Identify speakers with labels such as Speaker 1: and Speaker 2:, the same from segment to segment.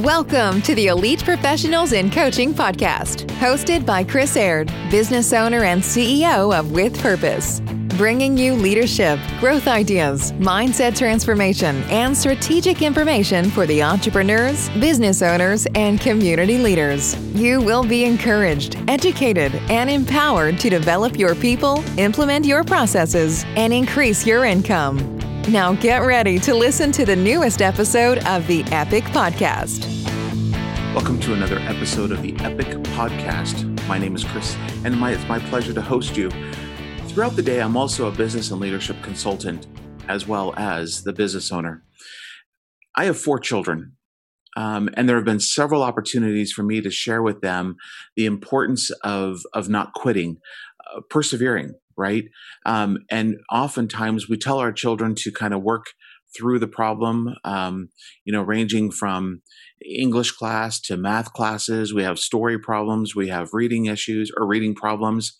Speaker 1: Welcome to the Elite Professionals in Coaching podcast, hosted by Chris Aird, business owner and CEO of With Purpose, bringing you leadership, growth ideas, mindset transformation, and strategic information for the entrepreneurs, business owners, and community leaders. You will be encouraged, educated, and empowered to develop your people, implement your processes, and increase your income. Now get ready to listen to the newest episode of the Epic Podcast.
Speaker 2: Welcome to another episode of the Epic Podcast. My name is Chris, and my, it's my pleasure to host you. Throughout the day, I'm also a business and leadership consultant, as well as the business owner. I have four children, um, and there have been several opportunities for me to share with them the importance of of not quitting, uh, persevering, right? Um, and oftentimes we tell our children to kind of work through the problem, um, you know, ranging from English class to math classes. We have story problems, we have reading issues or reading problems.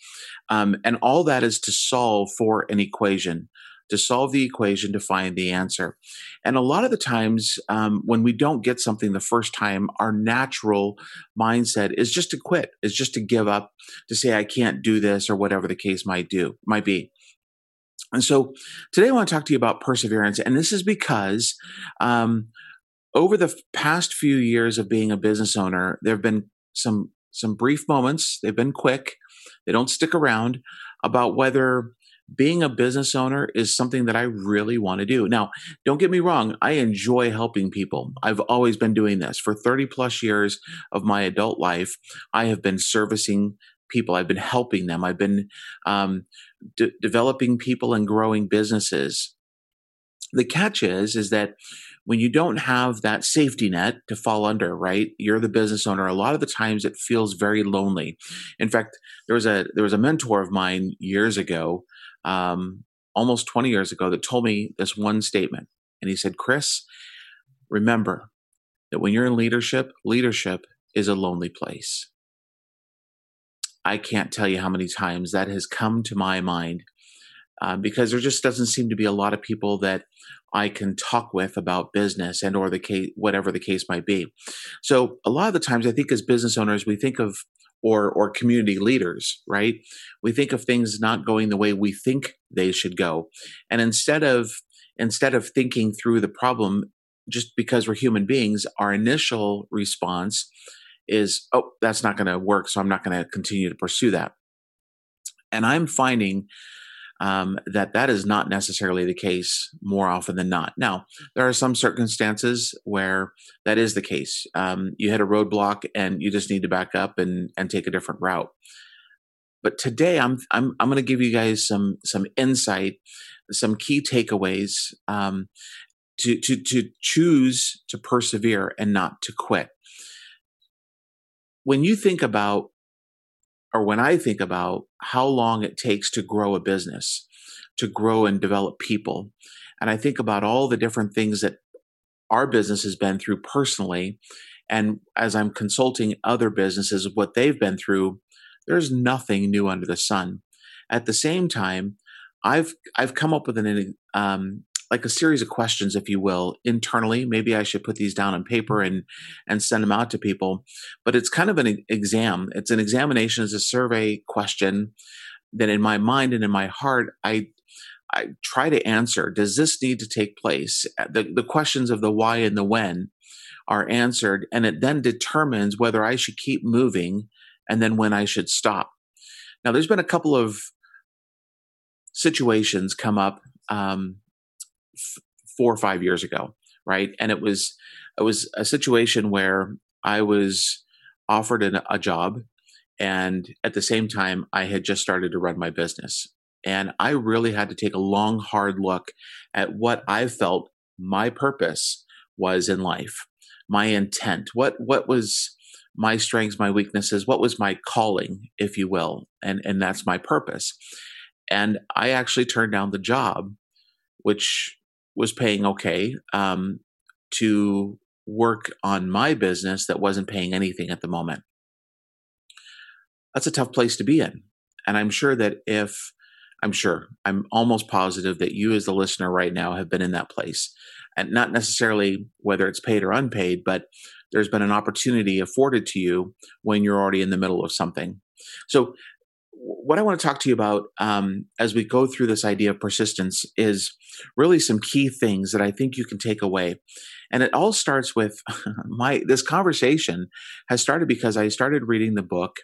Speaker 2: Um, and all that is to solve for an equation to solve the equation to find the answer. And a lot of the times, um, when we don't get something the first time, our natural mindset is just to quit, is just to give up, to say I can't do this or whatever the case might do might be. And so today I want to talk to you about perseverance, and this is because. Um, over the past few years of being a business owner, there have been some some brief moments. They've been quick. They don't stick around about whether being a business owner is something that I really want to do. Now, don't get me wrong, I enjoy helping people. I've always been doing this. For 30 plus years of my adult life, I have been servicing people, I've been helping them, I've been um, de- developing people and growing businesses. The catch is, is that when you don't have that safety net to fall under, right? You're the business owner. A lot of the times it feels very lonely. In fact, there was a there was a mentor of mine years ago um, almost 20 years ago that told me this one statement. And he said, Chris, remember that when you're in leadership, leadership is a lonely place. I can't tell you how many times that has come to my mind uh, because there just doesn't seem to be a lot of people that I can talk with about business and or the case, whatever the case might be. So a lot of the times, I think as business owners, we think of or or community leaders, right? We think of things not going the way we think they should go. And instead of instead of thinking through the problem just because we're human beings, our initial response is, "Oh, that's not going to work, so I'm not going to continue to pursue that." And I'm finding um, that that is not necessarily the case more often than not. Now, there are some circumstances where that is the case. Um, you hit a roadblock and you just need to back up and, and take a different route. But today, I'm I'm I'm going to give you guys some some insight, some key takeaways um, to to to choose to persevere and not to quit. When you think about or when I think about how long it takes to grow a business, to grow and develop people, and I think about all the different things that our business has been through personally, and as I'm consulting other businesses, what they've been through, there's nothing new under the sun. At the same time, I've I've come up with an um, like a series of questions, if you will, internally. Maybe I should put these down on paper and and send them out to people. But it's kind of an exam. It's an examination. It's a survey question that, in my mind and in my heart, I I try to answer. Does this need to take place? Uh, the the questions of the why and the when are answered, and it then determines whether I should keep moving and then when I should stop. Now, there's been a couple of situations come up um, four or five years ago, right? And it was it was a situation where I was offered an, a job, and at the same time, I had just started to run my business, and I really had to take a long, hard look at what I felt my purpose was in life, my intent, what what was my strengths, my weaknesses, what was my calling, if you will, and and that's my purpose. And I actually turned down the job, which was paying okay um, to work on my business that wasn't paying anything at the moment. That's a tough place to be in. And I'm sure that if, I'm sure, I'm almost positive that you as the listener right now have been in that place. and not necessarily whether it's paid or unpaid, but there's been an opportunity afforded to you when you're already in the middle of something. So, what I want to talk to you about um, as we go through this idea of persistence is really some key things that I think you can take away. And it all starts with my this conversation has started because I started reading the book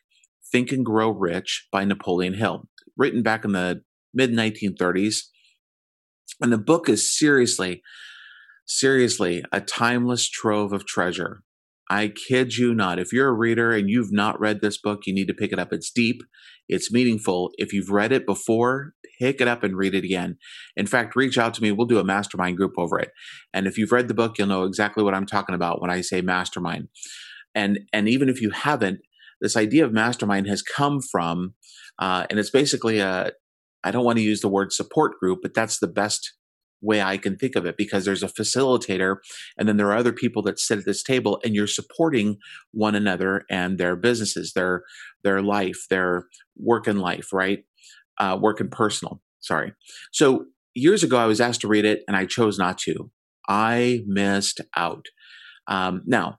Speaker 2: Think and Grow Rich by Napoleon Hill, written back in the mid 1930s. And the book is seriously, seriously a timeless trove of treasure. I kid you not. If you're a reader and you've not read this book, you need to pick it up. It's deep, it's meaningful. If you've read it before, pick it up and read it again. In fact, reach out to me. We'll do a mastermind group over it. And if you've read the book, you'll know exactly what I'm talking about when I say mastermind. And and even if you haven't, this idea of mastermind has come from, uh, and it's basically a. I don't want to use the word support group, but that's the best way I can think of it because there's a facilitator and then there are other people that sit at this table and you're supporting one another and their businesses, their their life, their work and life, right? Uh, work and personal. Sorry. So years ago, I was asked to read it and I chose not to. I missed out. Um, now,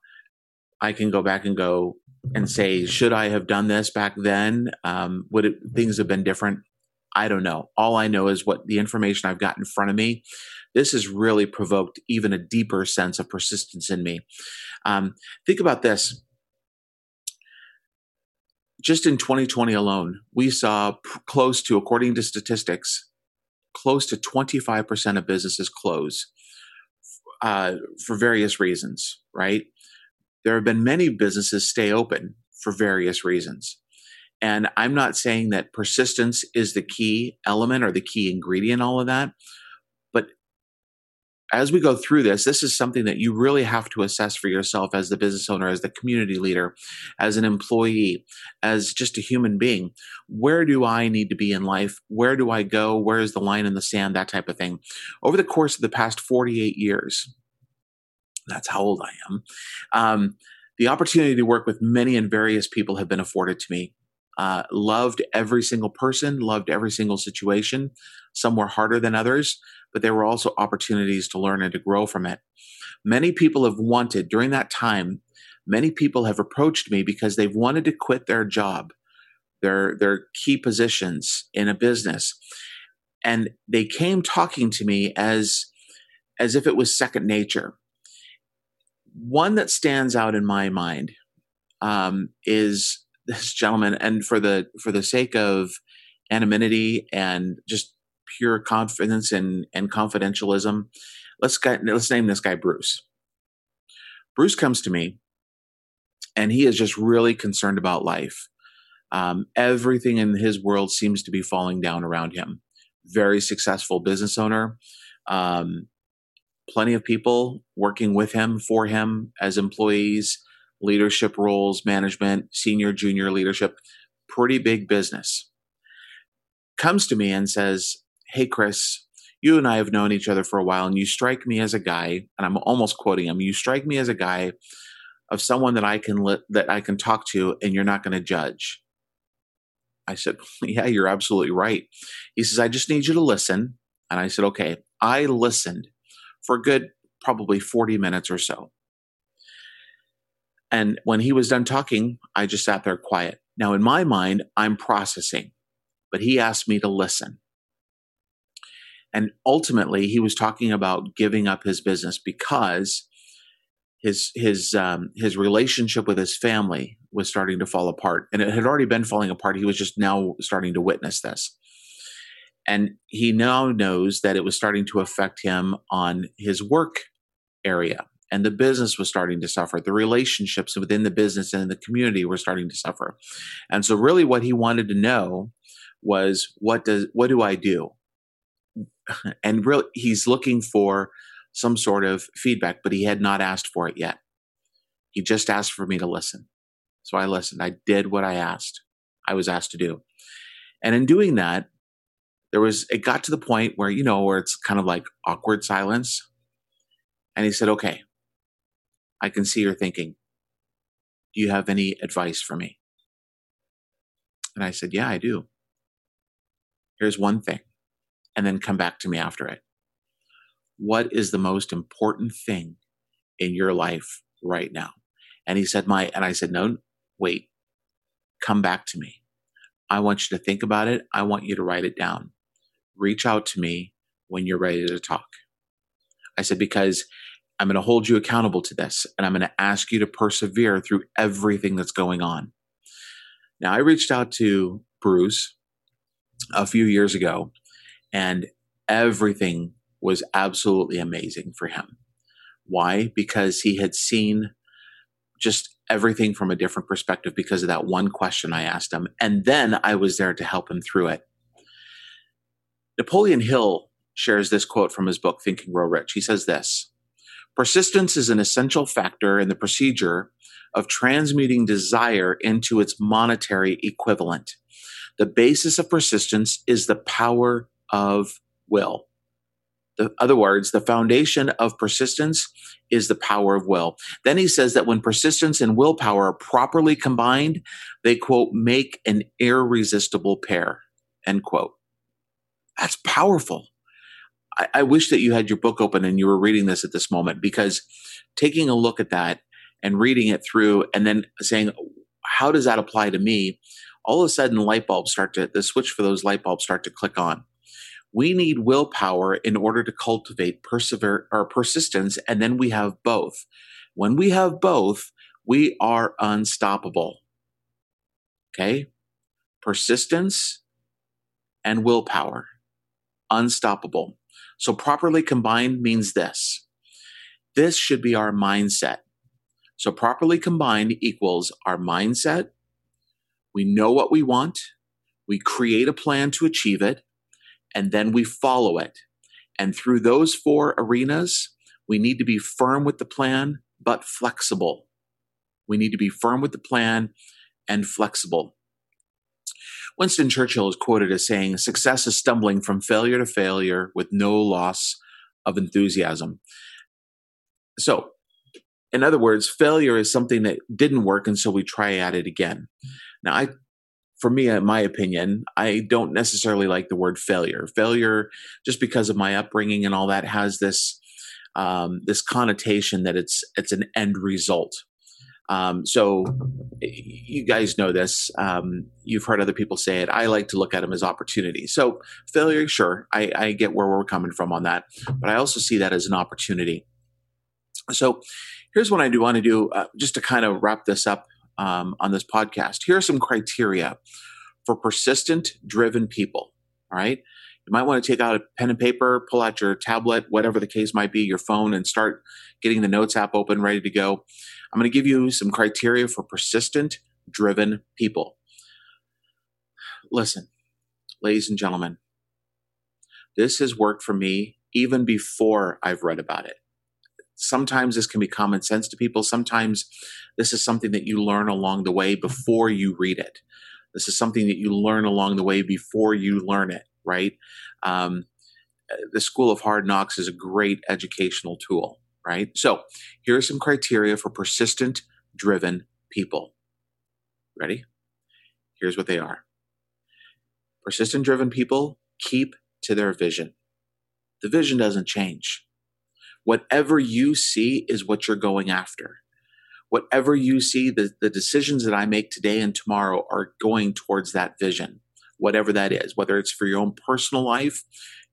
Speaker 2: I can go back and go and say, should I have done this back then? Um, would it, things have been different? I don't know. All I know is what the information I've got in front of me. This has really provoked even a deeper sense of persistence in me. Um, think about this. Just in 2020 alone, we saw close to, according to statistics, close to 25% of businesses close uh, for various reasons, right? There have been many businesses stay open for various reasons. And I'm not saying that persistence is the key element or the key ingredient, all of that. But as we go through this, this is something that you really have to assess for yourself as the business owner, as the community leader, as an employee, as just a human being. Where do I need to be in life? Where do I go? Where is the line in the sand? That type of thing. Over the course of the past 48 years, that's how old I am. Um, the opportunity to work with many and various people have been afforded to me uh, loved every single person, loved every single situation. Some were harder than others, but there were also opportunities to learn and to grow from it. Many people have wanted during that time, many people have approached me because they've wanted to quit their job, their, their key positions in a business. And they came talking to me as, as if it was second nature. One that stands out in my mind um, is this gentleman, and for the for the sake of anonymity and just pure confidence and and confidentialism, let's get, let's name this guy Bruce. Bruce comes to me, and he is just really concerned about life. Um, everything in his world seems to be falling down around him. Very successful business owner. Um, plenty of people working with him for him as employees leadership roles, management, senior, junior leadership, pretty big business. Comes to me and says, Hey, Chris, you and I have known each other for a while, and you strike me as a guy, and I'm almost quoting him, you strike me as a guy of someone that I can li- that I can talk to, and you're not going to judge. I said, Yeah, you're absolutely right. He says, I just need you to listen. And I said, Okay. I listened for a good probably 40 minutes or so. And when he was done talking, I just sat there quiet. Now, in my mind, I'm processing, but he asked me to listen. And ultimately, he was talking about giving up his business because his his um, his relationship with his family was starting to fall apart, and it had already been falling apart. He was just now starting to witness this, and he now knows that it was starting to affect him on his work area and the business was starting to suffer. The relationships within the business and the community were starting to suffer. And so really what he wanted to know was what does what do I do? And really he's looking for some sort of feedback, but he had not asked for it yet. He just asked for me to listen. So I listened. I did what I asked. I was asked to do. And in doing that, there was it got to the point where, you know, where it's kind of like awkward silence. And he said, "Okay, I can see her thinking, Do you have any advice for me? And I said, Yeah, I do. Here's one thing, and then come back to me after it. what is the most important thing in your life right now? And he said, my, and I said, no, wait, come back to me. I want you to think about it. I want you to write it down. Reach out to me when you're ready to talk. I said, because I'm going to hold you accountable to this and I'm going to ask you to persevere through everything that's going on. Now, I reached out to Bruce a few years ago and everything was absolutely amazing for him. Why? Because he had seen just everything from a different perspective because of that one question I asked him. And then I was there to help him through it. Napoleon Hill shares this quote from his book, Think and Grow Rich. He says this Persistence is an essential factor in the procedure of transmuting desire into its monetary equivalent. The basis of persistence is the power of will. In other words, the foundation of persistence is the power of will. Then he says that when persistence and willpower are properly combined, they quote, make an irresistible pair, end quote. That's powerful. I, I wish that you had your book open and you were reading this at this moment because taking a look at that and reading it through and then saying, how does that apply to me? All of a sudden, light bulbs start to, the switch for those light bulbs start to click on. We need willpower in order to cultivate persever- or persistence, and then we have both. When we have both, we are unstoppable. Okay? Persistence and willpower. Unstoppable. So, properly combined means this this should be our mindset. So, properly combined equals our mindset. We know what we want. We create a plan to achieve it and then we follow it. And through those four arenas, we need to be firm with the plan, but flexible. We need to be firm with the plan and flexible. Winston Churchill is quoted as saying, Success is stumbling from failure to failure with no loss of enthusiasm. So, in other words, failure is something that didn't work, and so we try at it again. Now, I for me, in my opinion, I don't necessarily like the word failure. Failure, just because of my upbringing and all that, has this um, this connotation that it's it's an end result. Um, so you guys know this. Um, you've heard other people say it. I like to look at them as opportunities. So failure, sure, I, I get where we're coming from on that, but I also see that as an opportunity. So here's what I do want to do, uh, just to kind of wrap this up um, on this podcast. Here are some criteria for persistent, driven people. All right. You might want to take out a pen and paper, pull out your tablet, whatever the case might be, your phone, and start getting the notes app open, ready to go. I'm going to give you some criteria for persistent, driven people. Listen, ladies and gentlemen, this has worked for me even before I've read about it sometimes this can be common sense to people. Sometimes this is something that you learn along the way before you read it. This is something that you learn along the way before you learn it, right? Um, the School of Hard Knocks is a great educational tool, right? So here are some criteria for persistent, driven people. Ready? Here's what they are persistent, driven people keep to their vision. The vision doesn't change. Whatever you see is what you're going after. Whatever you see, the, the decisions that I make today and tomorrow are going towards that vision, whatever that is, whether it's for your own personal life,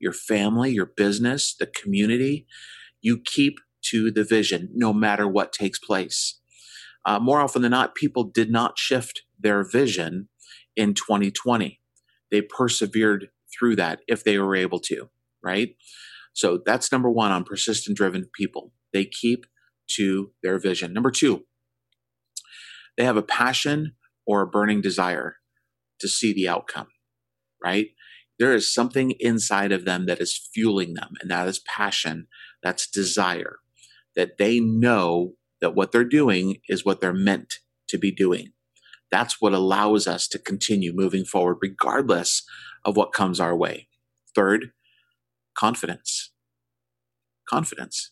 Speaker 2: your family, your business, the community. You keep to the vision no matter what takes place. Uh, more often than not, people did not shift their vision in 2020. They persevered through that if they were able to, right? So that's number one on persistent driven people. They keep to their vision. Number two, they have a passion or a burning desire to see the outcome, right? There is something inside of them that is fueling them, and that is passion, that's desire, that they know that what they're doing is what they're meant to be doing. That's what allows us to continue moving forward, regardless of what comes our way. Third, confidence. Confidence.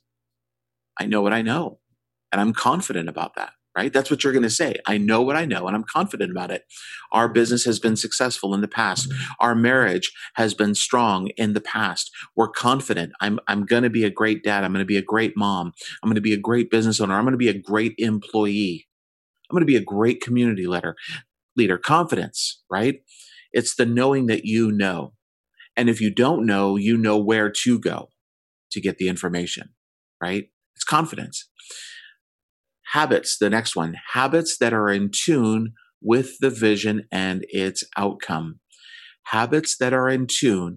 Speaker 2: I know what I know, and I'm confident about that. Right? That's what you're going to say. I know what I know and I'm confident about it. Our business has been successful in the past. Mm-hmm. Our marriage has been strong in the past. We're confident. I'm, I'm going to be a great dad. I'm going to be a great mom. I'm going to be a great business owner. I'm going to be a great employee. I'm going to be a great community leader. Leader confidence, right? It's the knowing that you know. And if you don't know, you know where to go to get the information, right? It's confidence. Habits, the next one, habits that are in tune with the vision and its outcome. Habits that are in tune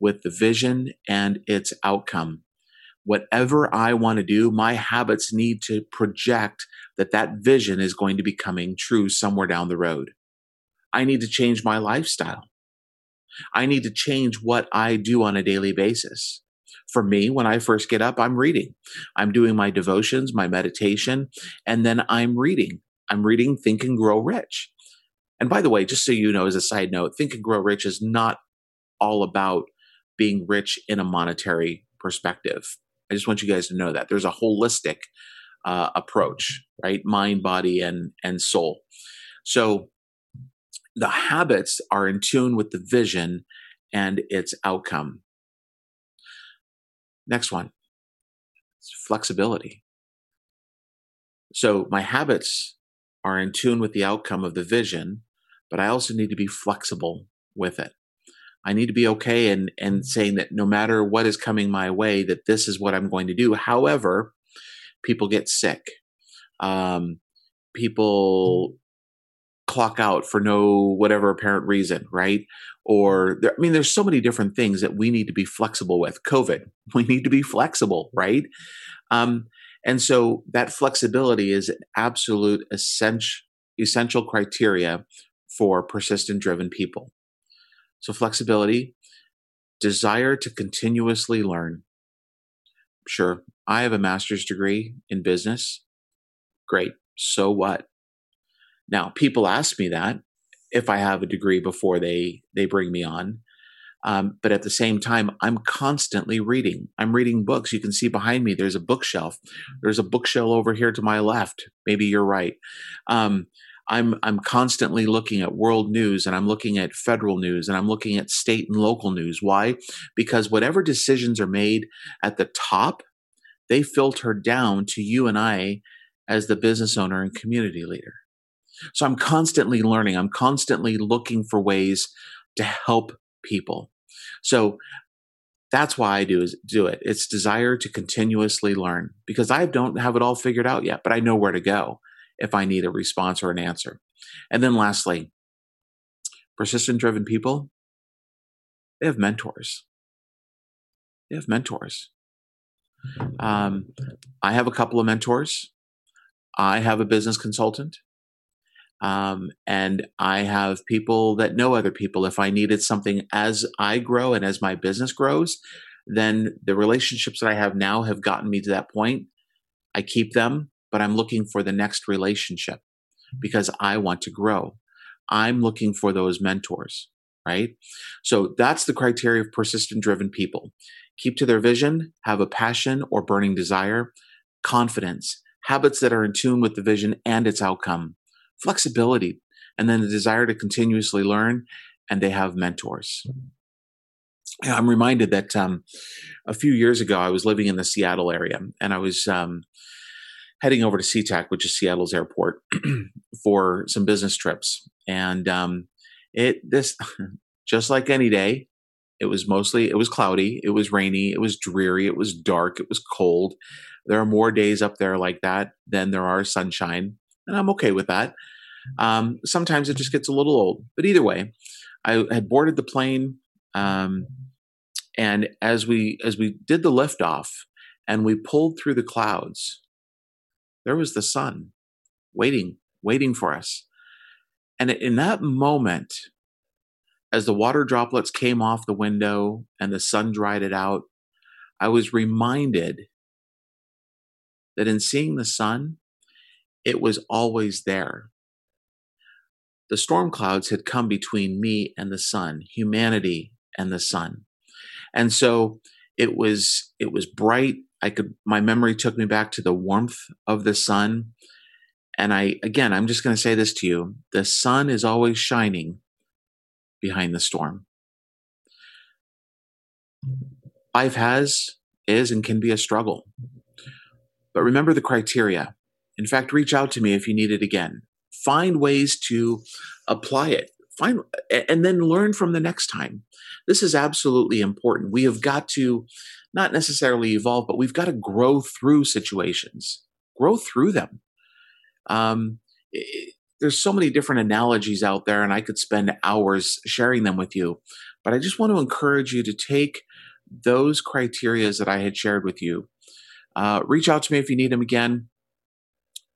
Speaker 2: with the vision and its outcome. Whatever I want to do, my habits need to project that that vision is going to be coming true somewhere down the road. I need to change my lifestyle. I need to change what I do on a daily basis. For me, when I first get up, I'm reading. I'm doing my devotions, my meditation, and then I'm reading. I'm reading Think and Grow Rich. And by the way, just so you know, as a side note, Think and Grow Rich is not all about being rich in a monetary perspective. I just want you guys to know that there's a holistic uh, approach, right? Mind, body, and and soul. So the habits are in tune with the vision and its outcome. Next one flexibility. So my habits are in tune with the outcome of the vision, but I also need to be flexible with it. I need to be okay and and saying that no matter what is coming my way, that this is what I'm going to do. However, people get sick. Um, people clock out for no whatever apparent reason, right? Or there, I mean, there's so many different things that we need to be flexible with. COVID, we need to be flexible, right? Um, and so that flexibility is an absolute essential essential criteria for persistent driven people. So flexibility, desire to continuously learn. Sure, I have a master's degree in business. Great. So what? Now, people ask me that if I have a degree before they they bring me on. Um, but at the same time, I'm constantly reading. I'm reading books. You can see behind me, there's a bookshelf. There's a bookshelf over here to my left. Maybe you're right. Um, I'm I'm constantly looking at world news and I'm looking at federal news and I'm looking at state and local news. Why? Because whatever decisions are made at the top, they filter down to you and I as the business owner and community leader. So I'm constantly learning. I'm constantly looking for ways to help people. So that's why I do is do it. It's desire to continuously learn because I don't have it all figured out yet, but I know where to go if I need a response or an answer. And then lastly, persistent driven people, they have mentors. They have mentors. Um, I have a couple of mentors. I have a business consultant. Um, and I have people that know other people. If I needed something as I grow and as my business grows, then the relationships that I have now have gotten me to that point. I keep them, but I'm looking for the next relationship because I want to grow. I'm looking for those mentors, right? So that's the criteria of persistent driven people. Keep to their vision, have a passion or burning desire, confidence, habits that are in tune with the vision and its outcome flexibility, and then the desire to continuously learn, and they have mentors. I'm reminded that um, a few years ago, I was living in the Seattle area, and I was um, heading over to SeaTac, which is Seattle's airport, for some business trips. And um, it this just like any day, it was mostly it was cloudy, it was rainy, it was dreary, it was dark, it was cold. There are more days up there like that than there are sunshine and I'm okay with that. Um, sometimes it just gets a little old, but either way, I had boarded the plane, um, and as we as we did the liftoff and we pulled through the clouds, there was the sun waiting, waiting for us. And in that moment, as the water droplets came off the window and the sun dried it out, I was reminded that in seeing the sun, it was always there. The storm clouds had come between me and the sun, humanity and the sun. And so it was it was bright. I could my memory took me back to the warmth of the sun And I, again, I'm just going to say this to you the sun is always shining behind the storm. Life has, is, and can be a struggle. But remember the criteria. In fact, reach out to me if you need it again. Find ways to apply it. Find and then learn from the next time. This is absolutely important. We have got to not necessarily evolve, but we've got to grow through situations, grow through them. Um, it, there's so many different analogies out there, and I could spend hours sharing them with you. But I just want to encourage you to take those criterias that I had shared with you. Uh, reach out to me if you need them again.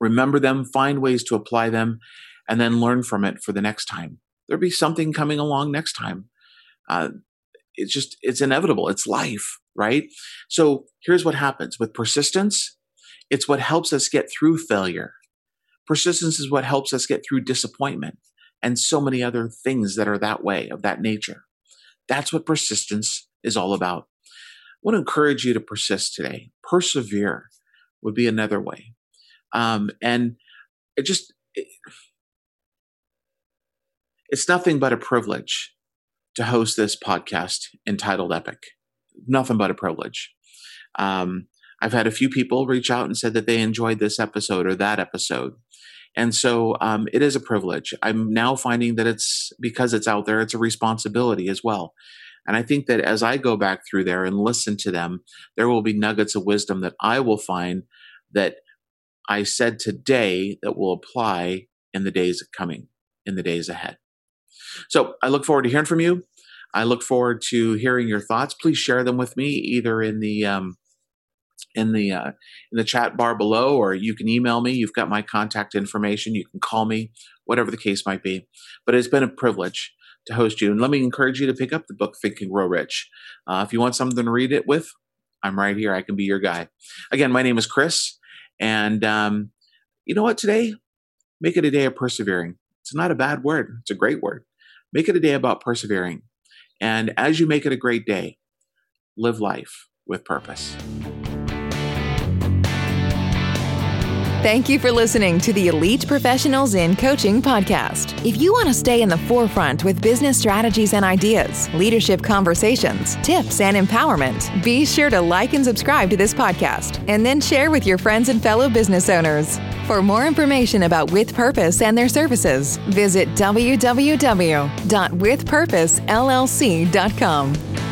Speaker 2: Remember them, find ways to apply them, and then learn from it for the next time. There'll be something coming along next time. Uh, it's just, it's inevitable. It's life, right? So here's what happens with persistence. It's what helps us get through failure. Persistence is what helps us get through disappointment and so many other things that are that way, of that nature. That's what persistence is all about. I want to encourage you to persist today. Persevere would be another way. Um, and it just, it, it's nothing but a privilege to host this podcast entitled Epic. Nothing but a privilege. Um, I've had a few people reach out and said that they enjoyed this episode or that episode. And so um, it is a privilege. I'm now finding that it's because it's out there, it's a responsibility as well. And I think that as I go back through there and listen to them, there will be nuggets of wisdom that I will find that I said today that will apply in the days coming, in the days ahead. So I look forward to hearing from you. I look forward to hearing your thoughts. Please share them with me either in the um, in the uh, in the chat bar below, or you can email me. You've got my contact information. You can call me, whatever the case might be. But it's been a privilege to host you, and let me encourage you to pick up the book Think and Grow Rich. Uh, if you want something to read it with, I'm right here. I can be your guy. Again, my name is Chris, and um, you know what? Today, make it a day of persevering. It's not a bad word. It's a great word. Make it a day about persevering. And as you make it a great day, live life with purpose.
Speaker 1: Thank you for listening to the Elite Professionals in Coaching podcast. If you want to stay in the forefront with business strategies and ideas, leadership conversations, tips, and empowerment, be sure to like and subscribe to this podcast and then share with your friends and fellow business owners. For more information about With Purpose and their services, visit www.withpurposellc.com.